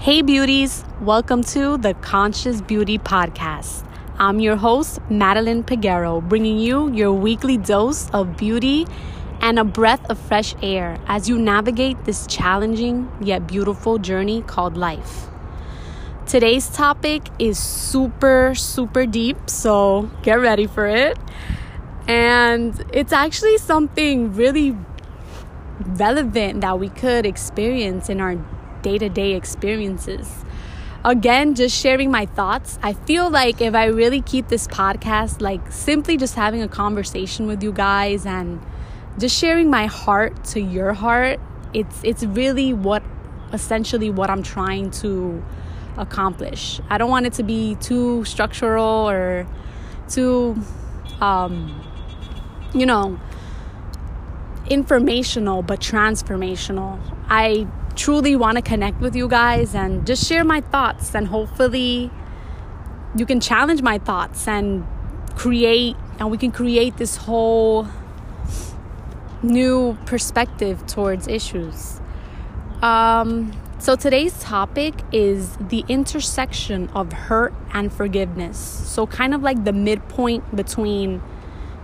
Hey, beauties, welcome to the Conscious Beauty Podcast. I'm your host, Madeline Peguero, bringing you your weekly dose of beauty and a breath of fresh air as you navigate this challenging yet beautiful journey called life. Today's topic is super, super deep, so get ready for it. And it's actually something really relevant that we could experience in our day to day experiences. Again, just sharing my thoughts. I feel like if I really keep this podcast, like simply just having a conversation with you guys and just sharing my heart to your heart, it's it's really what essentially what I'm trying to accomplish. I don't want it to be too structural or too um you know informational but transformational. I truly want to connect with you guys and just share my thoughts and hopefully you can challenge my thoughts and create and we can create this whole new perspective towards issues. Um, so today's topic is the intersection of hurt and forgiveness. So kind of like the midpoint between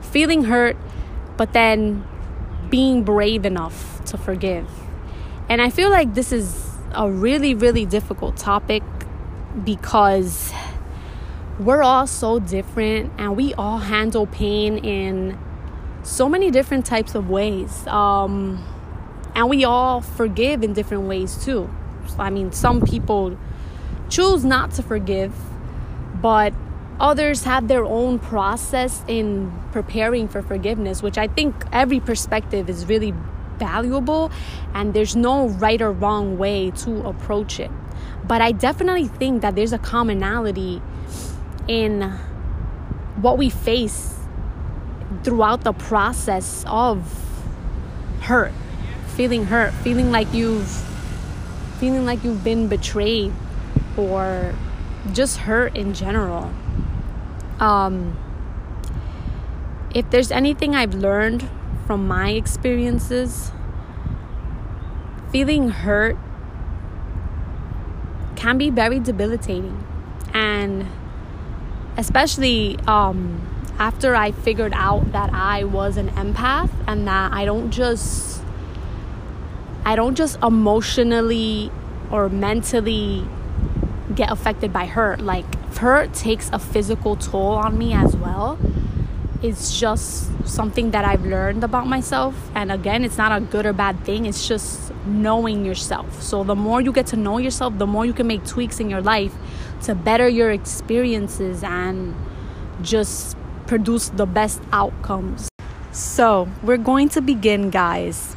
feeling hurt but then being brave enough to forgive. And I feel like this is a really, really difficult topic because we're all so different and we all handle pain in so many different types of ways. Um, and we all forgive in different ways too. I mean, some people choose not to forgive, but others have their own process in preparing for forgiveness, which I think every perspective is really valuable and there's no right or wrong way to approach it. But I definitely think that there's a commonality in what we face throughout the process of hurt, feeling hurt, feeling like you've feeling like you've been betrayed or just hurt in general. Um, if there's anything I've learned from my experiences, feeling hurt can be very debilitating. And especially um, after I figured out that I was an empath and that I don't just I don't just emotionally or mentally get affected by hurt. Like hurt takes a physical toll on me as well it's just something that I've learned about myself. And again, it's not a good or bad thing, it's just knowing yourself. So, the more you get to know yourself, the more you can make tweaks in your life to better your experiences and just produce the best outcomes. So, we're going to begin, guys,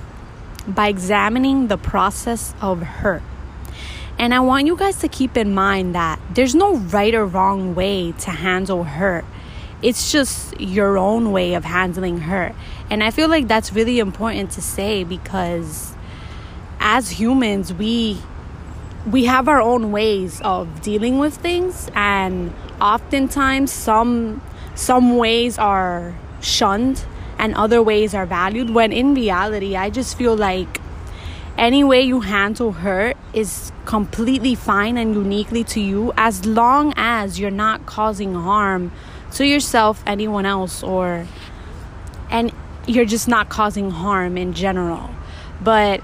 by examining the process of hurt. And I want you guys to keep in mind that there's no right or wrong way to handle hurt it's just your own way of handling hurt. And I feel like that's really important to say because as humans, we we have our own ways of dealing with things and oftentimes some some ways are shunned and other ways are valued when in reality I just feel like any way you handle hurt is completely fine and uniquely to you as long as you're not causing harm to yourself, anyone else, or and you're just not causing harm in general. But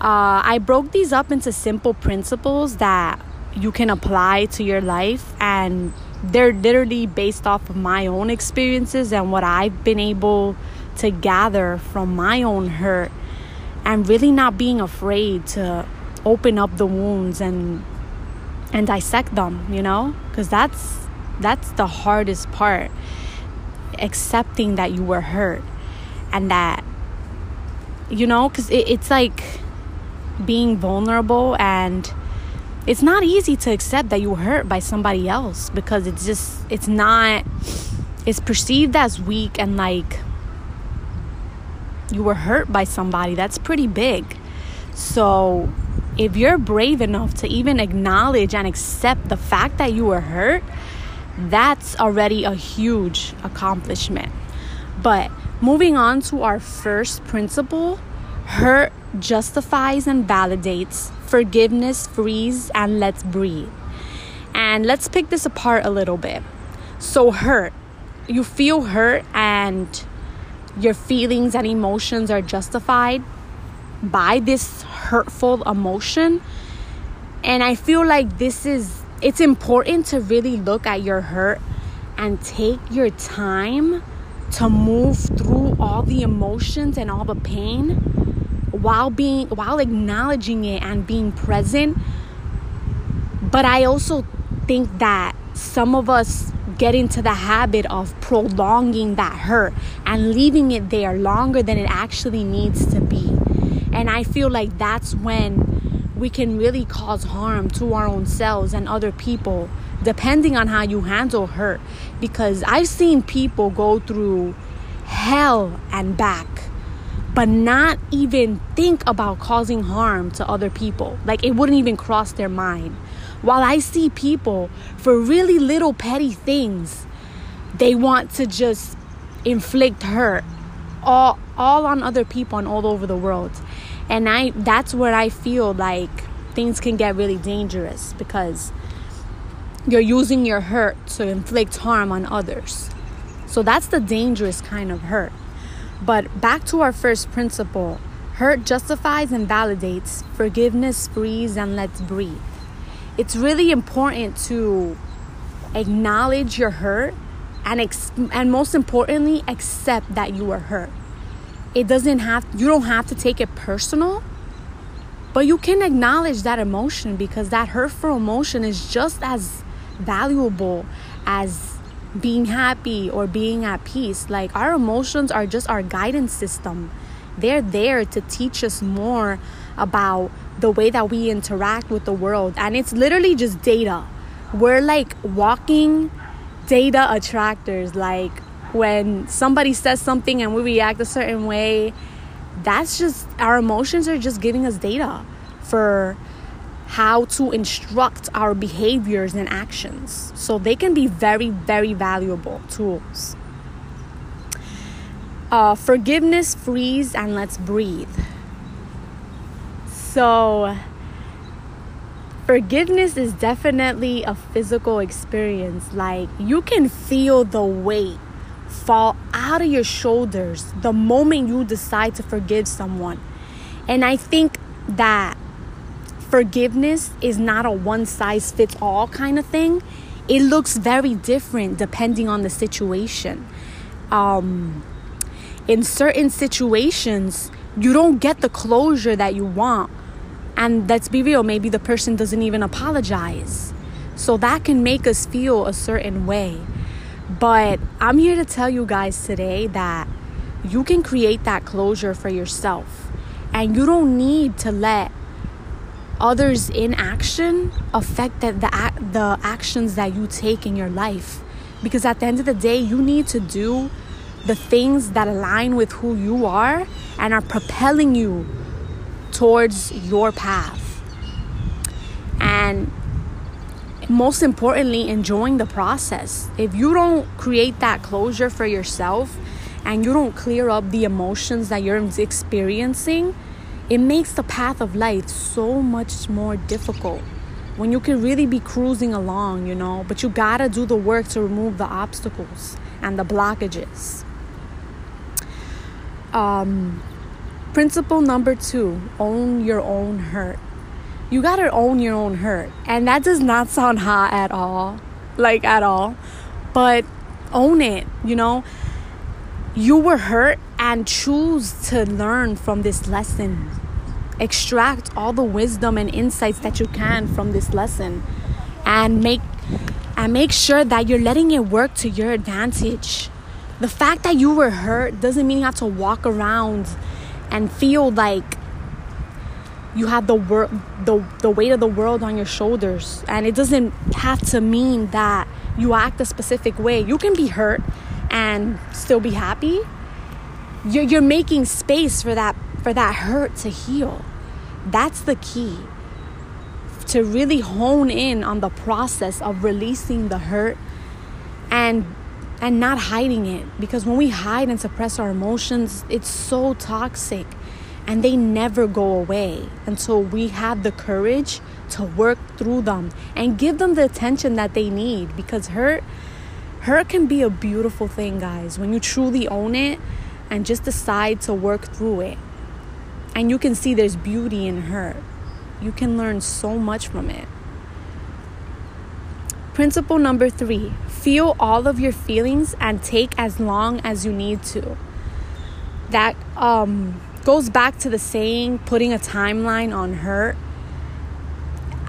uh, I broke these up into simple principles that you can apply to your life, and they're literally based off of my own experiences and what I've been able to gather from my own hurt, and really not being afraid to open up the wounds and and dissect them, you know, because that's that's the hardest part. Accepting that you were hurt and that, you know, because it, it's like being vulnerable and it's not easy to accept that you were hurt by somebody else because it's just, it's not, it's perceived as weak and like you were hurt by somebody. That's pretty big. So if you're brave enough to even acknowledge and accept the fact that you were hurt, that's already a huge accomplishment. But moving on to our first principle hurt justifies and validates forgiveness, frees, and let's breathe. And let's pick this apart a little bit. So, hurt. You feel hurt, and your feelings and emotions are justified by this hurtful emotion. And I feel like this is, it's important to really look at your hurt and take your time to move through all the emotions and all the pain while being while acknowledging it and being present. But i also think that some of us get into the habit of prolonging that hurt and leaving it there longer than it actually needs to be. And i feel like that's when we can really cause harm to our own selves and other people depending on how you handle hurt because i've seen people go through hell and back but not even think about causing harm to other people. Like it wouldn't even cross their mind. While I see people for really little petty things, they want to just inflict hurt all all on other people and all over the world. And I that's where I feel like things can get really dangerous because you're using your hurt to inflict harm on others. So that's the dangerous kind of hurt. But back to our first principle hurt justifies and validates, forgiveness frees and lets breathe. It's really important to acknowledge your hurt and ex- and most importantly accept that you are hurt. It doesn't have you don't have to take it personal, but you can acknowledge that emotion because that hurtful emotion is just as valuable as being happy or being at peace. Like our emotions are just our guidance system. They're there to teach us more about the way that we interact with the world. And it's literally just data. We're like walking data attractors. Like when somebody says something and we react a certain way, that's just our emotions are just giving us data for how to instruct our behaviors and actions. So they can be very, very valuable tools. Uh, forgiveness, freeze, and let's breathe. So, forgiveness is definitely a physical experience. Like, you can feel the weight fall out of your shoulders the moment you decide to forgive someone. And I think that forgiveness is not a one size fits all kind of thing. It looks very different depending on the situation. Um, in certain situations, you don't get the closure that you want. And let's be real, maybe the person doesn't even apologize. So that can make us feel a certain way. But I'm here to tell you guys today that you can create that closure for yourself. And you don't need to let others in action affect the, the, the actions that you take in your life. Because at the end of the day, you need to do the things that align with who you are and are propelling you towards your path. And most importantly, enjoying the process. If you don't create that closure for yourself and you don't clear up the emotions that you're experiencing, it makes the path of life so much more difficult when you can really be cruising along, you know, but you gotta do the work to remove the obstacles and the blockages. Um, principle number two own your own hurt. You gotta own your own hurt, and that does not sound hot at all, like at all, but own it, you know. You were hurt and choose to learn from this lesson. Extract all the wisdom and insights that you can from this lesson. And make and make sure that you're letting it work to your advantage. The fact that you were hurt doesn't mean you have to walk around and feel like you have the wor- the the weight of the world on your shoulders and it doesn't have to mean that you act a specific way. You can be hurt and still be happy. You're, you're making space for that for that hurt to heal. That's the key to really hone in on the process of releasing the hurt and and not hiding it because when we hide and suppress our emotions it's so toxic and they never go away. Until we have the courage to work through them and give them the attention that they need because hurt hurt can be a beautiful thing guys when you truly own it and just decide to work through it. And you can see there's beauty in hurt. You can learn so much from it. Principle number 3 feel all of your feelings and take as long as you need to. That um, goes back to the saying putting a timeline on hurt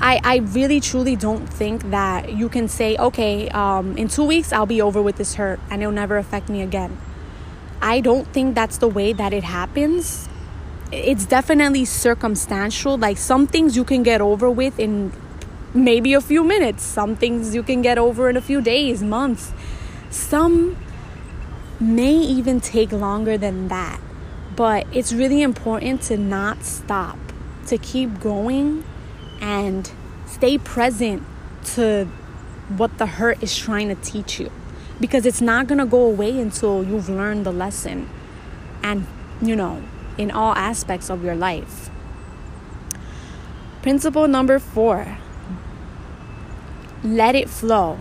I, I really truly don't think that you can say, okay, um, in two weeks I'll be over with this hurt and it'll never affect me again. I don't think that's the way that it happens. It's definitely circumstantial. Like some things you can get over with in maybe a few minutes, some things you can get over in a few days, months. Some may even take longer than that. But it's really important to not stop, to keep going and stay present to what the hurt is trying to teach you. Because it's not going to go away until you've learned the lesson and you know in all aspects of your life. Principle number 4 let it flow.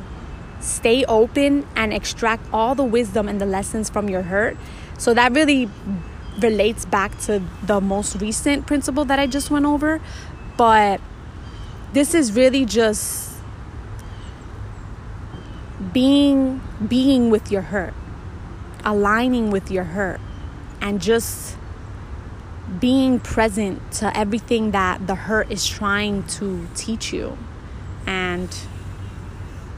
Stay open and extract all the wisdom and the lessons from your hurt. So that really relates back to the most recent principle that I just went over but this is really just being being with your hurt aligning with your hurt and just being present to everything that the hurt is trying to teach you. And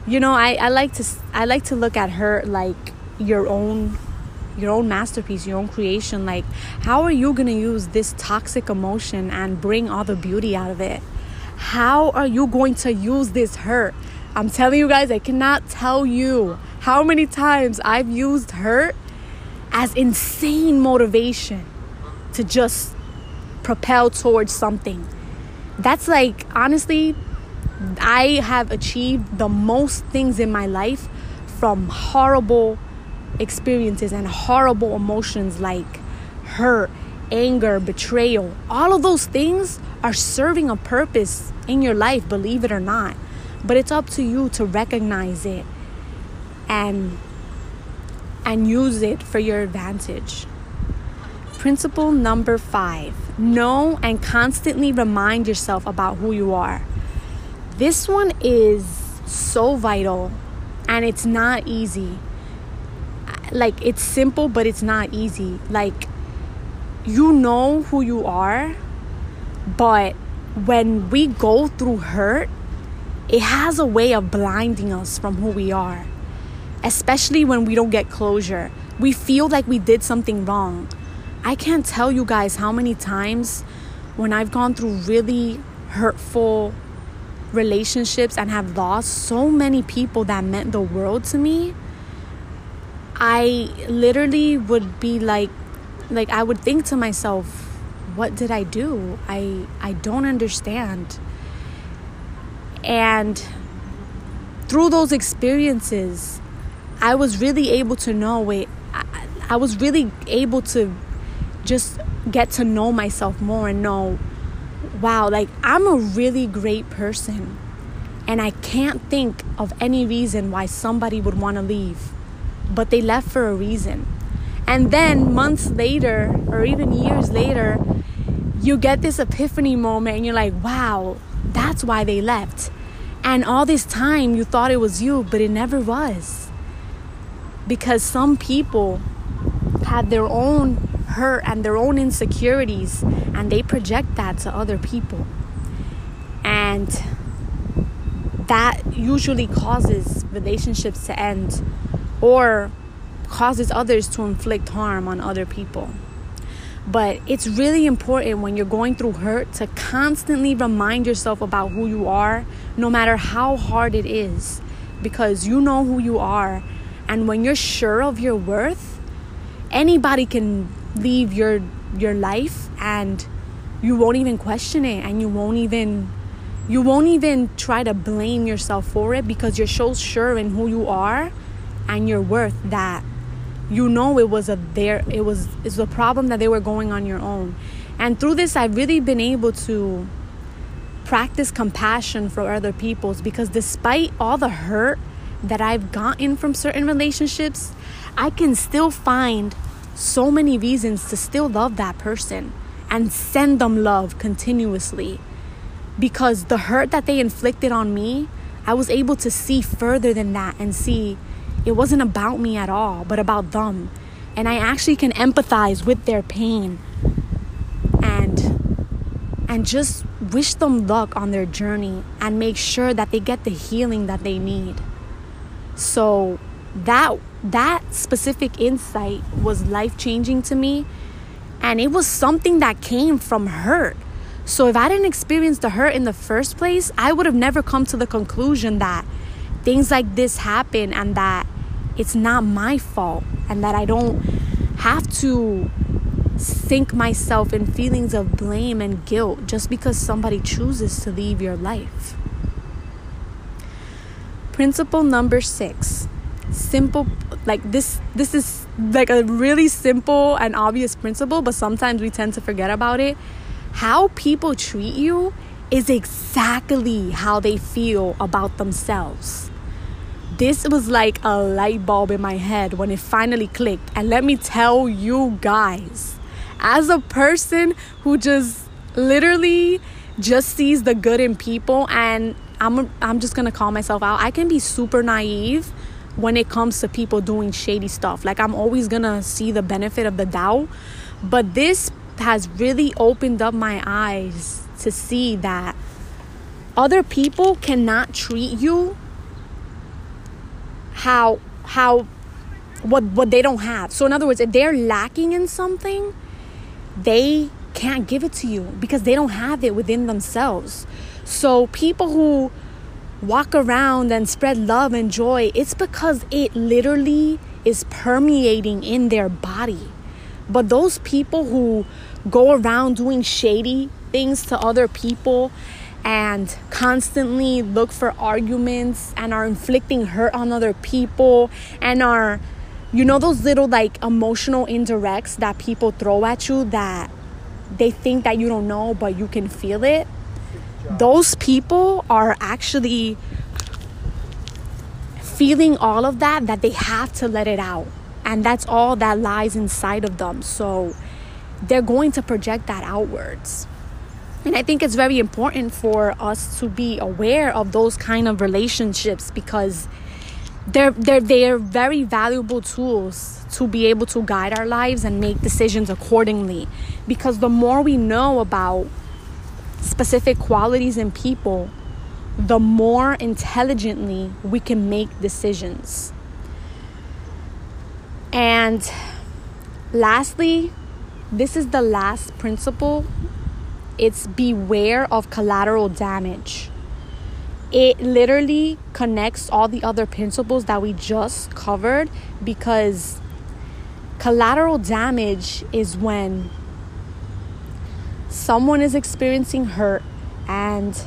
you know I, I like to i like to look at hurt like your own your own masterpiece your own creation like how are you going to use this toxic emotion and bring all the beauty out of it how are you going to use this hurt? I'm telling you guys, I cannot tell you how many times I've used hurt as insane motivation to just propel towards something. That's like, honestly, I have achieved the most things in my life from horrible experiences and horrible emotions like hurt, anger, betrayal. All of those things are serving a purpose in your life, believe it or not. But it's up to you to recognize it and and use it for your advantage. Principle number 5. Know and constantly remind yourself about who you are. This one is so vital and it's not easy. Like it's simple but it's not easy. Like you know who you are but when we go through hurt, it has a way of blinding us from who we are, especially when we don't get closure. We feel like we did something wrong. I can't tell you guys how many times when I've gone through really hurtful relationships and have lost so many people that meant the world to me, I literally would be like, like, I would think to myself, what did I do? I I don't understand. And through those experiences, I was really able to know wait, I, I was really able to just get to know myself more and know wow, like I'm a really great person. And I can't think of any reason why somebody would want to leave. But they left for a reason. And then months later, or even years later, you get this epiphany moment and you're like, wow, that's why they left. And all this time you thought it was you, but it never was. Because some people have their own hurt and their own insecurities and they project that to other people. And that usually causes relationships to end or causes others to inflict harm on other people. But it's really important when you're going through hurt to constantly remind yourself about who you are, no matter how hard it is, because you know who you are. And when you're sure of your worth, anybody can leave your your life and you won't even question it and you won't even you won't even try to blame yourself for it because you're so sure in who you are and your worth that you know it was a there it was it's a problem that they were going on your own And through this, I've really been able to practice compassion for other people's because despite all the hurt that I've gotten from certain relationships, I can still find so many reasons to still love that person and send them love continuously. Because the hurt that they inflicted on me, I was able to see further than that and see it wasn't about me at all, but about them. And I actually can empathize with their pain and and just wish them luck on their journey and make sure that they get the healing that they need. So that that specific insight was life-changing to me and it was something that came from hurt. So if I didn't experience the hurt in the first place, I would have never come to the conclusion that things like this happen and that it's not my fault and that I don't have to sink myself in feelings of blame and guilt just because somebody chooses to leave your life. Principle number 6. Simple like this this is like a really simple and obvious principle, but sometimes we tend to forget about it. How people treat you is exactly how they feel about themselves. This was like a light bulb in my head when it finally clicked. And let me tell you guys, as a person who just literally just sees the good in people and I'm I'm just going to call myself out. I can be super naive when it comes to people doing shady stuff. Like I'm always going to see the benefit of the doubt, but this has really opened up my eyes to see that other people cannot treat you how how what what they don't have. So in other words, if they're lacking in something, they can't give it to you because they don't have it within themselves. So people who walk around and spread love and joy, it's because it literally is permeating in their body. But those people who go around doing shady things to other people and constantly look for arguments and are inflicting hurt on other people and are you know those little like emotional indirects that people throw at you that they think that you don't know but you can feel it? Those people are actually feeling all of that that they have to let it out. And that's all that lies inside of them. So they're going to project that outwards and I think it's very important for us to be aware of those kind of relationships because they're they're they're very valuable tools to be able to guide our lives and make decisions accordingly. Because the more we know about specific qualities in people the more intelligently we can make decisions. And lastly this is the last principle it's beware of collateral damage it literally connects all the other principles that we just covered because collateral damage is when someone is experiencing hurt and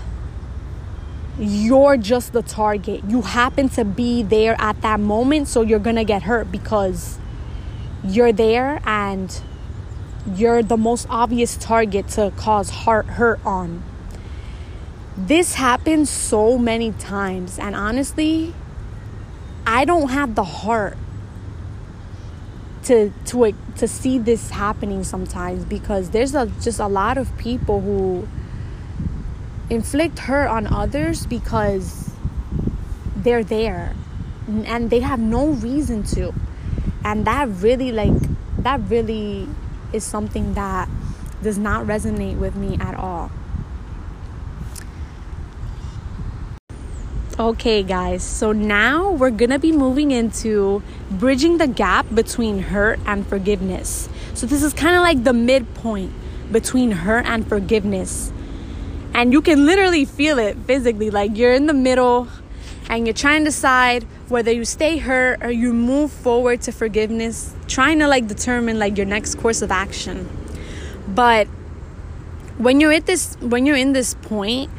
you're just the target. You happen to be there at that moment, so you're gonna get hurt because you're there and you're the most obvious target to cause heart hurt on. This happens so many times and honestly i don't have the heart to to to see this happening sometimes because there's a, just a lot of people who inflict hurt on others because they're there and they have no reason to. And that really like that really is something that does not resonate with me at all Okay, guys, so now we're gonna be moving into bridging the gap between hurt and forgiveness. So, this is kind of like the midpoint between hurt and forgiveness. And you can literally feel it physically, like you're in the middle and you're trying to decide whether you stay hurt or you move forward to forgiveness, trying to like determine like your next course of action. But when you're at this when you're in this point,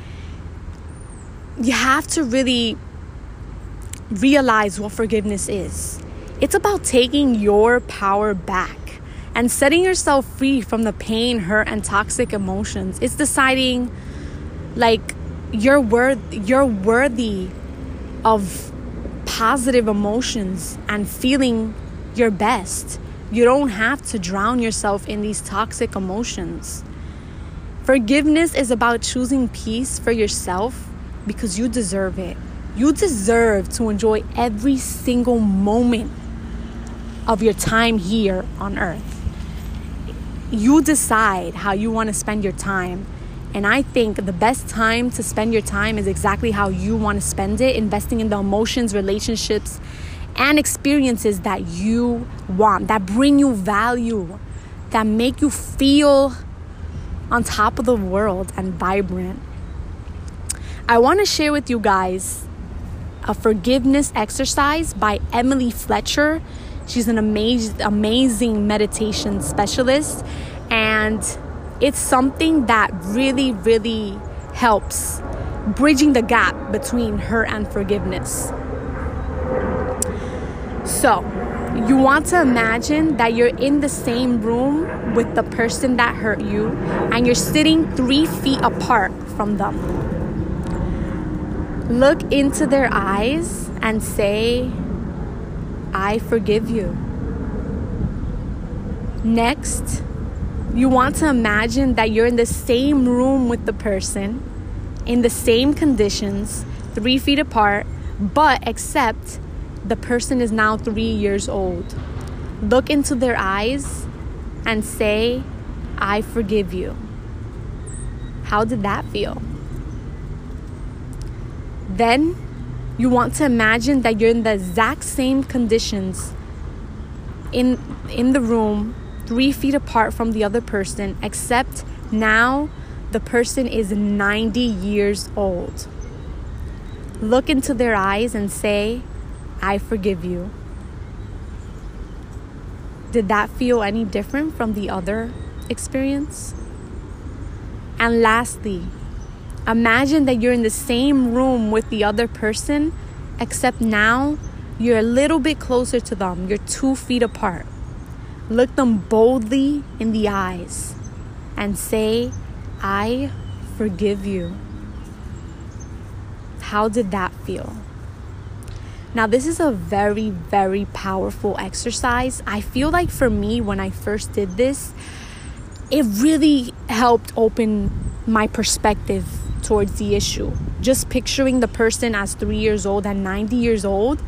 you have to really realize what forgiveness is. It's about taking your power back and setting yourself free from the pain, hurt, and toxic emotions. It's deciding like you're worth you're worthy of positive emotions and feeling your best. You don't have to drown yourself in these toxic emotions. Forgiveness is about choosing peace for yourself because you deserve it. You deserve to enjoy every single moment of your time here on earth. You decide how you want to spend your time. And I think the best time to spend your time is exactly how you want to spend it, investing in the emotions, relationships, and experiences that you want, that bring you value, that make you feel on top of the world and vibrant. I want to share with you guys a forgiveness exercise by Emily Fletcher. She's an amazing, amazing meditation specialist, and it's something that really, really helps bridging the gap between her and forgiveness. So, you want to imagine that you're in the same room with the person that hurt you and you're sitting three feet apart from them. Look into their eyes and say, I forgive you. Next, you want to imagine that you're in the same room with the person, in the same conditions, three feet apart, but except the person is now three years old. Look into their eyes and say, I forgive you. How did that feel? Then you want to imagine that you're in the exact same conditions in, in the room, three feet apart from the other person, except now the person is 90 years old. Look into their eyes and say, I forgive you. Did that feel any different from the other experience? And lastly, imagine that you're in the same room with the other person, except now you're a little bit closer to them. You're two feet apart. Look them boldly in the eyes and say, I forgive you. How did that feel? Now, this is a very, very powerful exercise. I feel like for me, when I first did this, it really helped open my perspective towards the issue. Just picturing the person as three years old and 90 years old,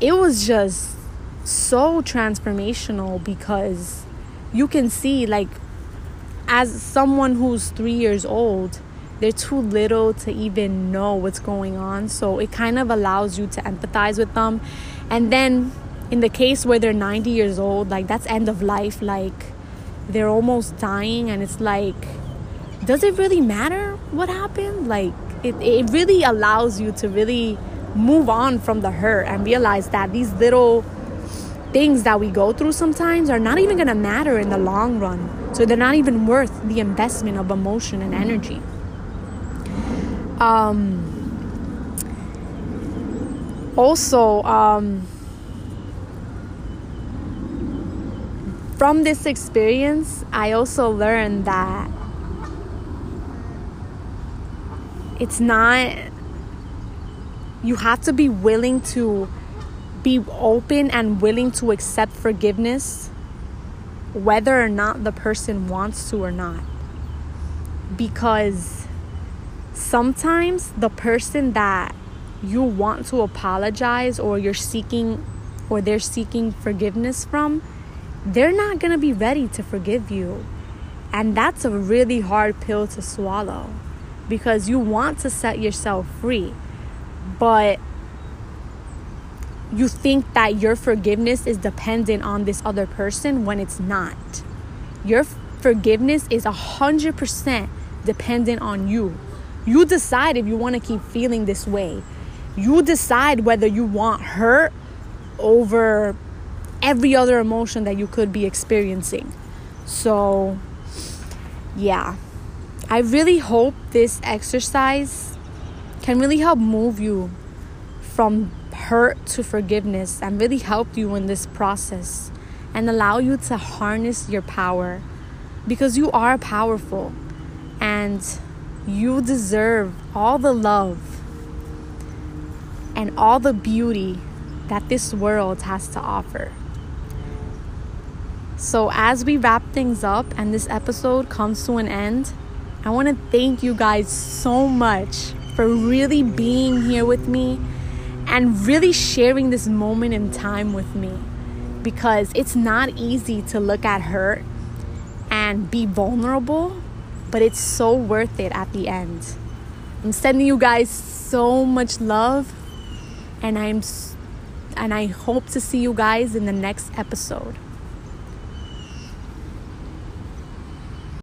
it was just so transformational because you can see, like, as someone who's three years old, they're too little to even know what's going on. So it kind of allows you to empathize with them. And then in the case where they're 90 years old, like that's end of life, like they're almost dying, and it's like, does it really matter what happened? Like it, it really allows you to really move on from the hurt and realize that these little things that we go through sometimes are not even gonna matter in the long run. So they're not even worth the investment of emotion and energy. Um, also, um, from this experience, I also learned that it's not, you have to be willing to be open and willing to accept forgiveness, whether or not the person wants to or not. Because sometimes the person that you want to apologize or you're seeking or they're seeking forgiveness from, they're not going to be ready to forgive you. And that's a really hard pill to swallow because you want to set yourself free, but you think that your forgiveness is dependent on this other person when it's not. Your forgiveness is 100% dependent on you. You decide if you want to keep feeling this way. You decide whether you want hurt over every other emotion that you could be experiencing. So, yeah. I really hope this exercise can really help move you from hurt to forgiveness and really help you in this process and allow you to harness your power because you are powerful and you deserve all the love and all the beauty that this world has to offer. So, as we wrap things up and this episode comes to an end, I want to thank you guys so much for really being here with me and really sharing this moment in time with me because it's not easy to look at hurt and be vulnerable, but it's so worth it at the end. I'm sending you guys so much love and I'm and I hope to see you guys in the next episode.